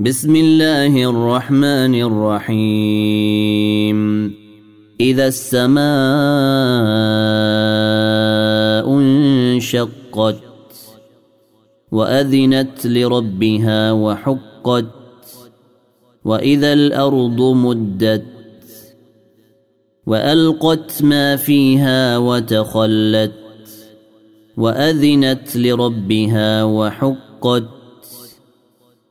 بسم الله الرحمن الرحيم. إذا السماء انشقت وأذنت لربها وحقت وإذا الأرض مدت وألقت ما فيها وتخلت وأذنت لربها وحقت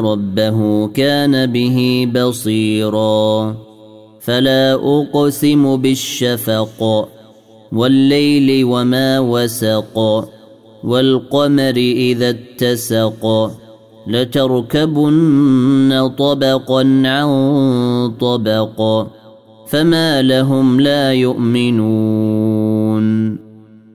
ربه كان به بصيرا. فلا أقسم بالشفق والليل وما وسق والقمر إذا اتسق لتركبن طبقا عن طبق فما لهم لا يؤمنون.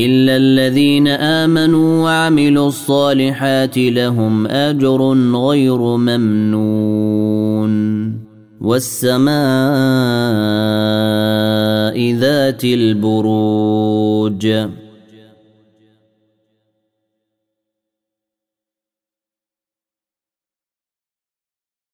إلا الذين آمنوا وعملوا الصالحات لهم أجر غير ممنون. والسماء ذات البروج.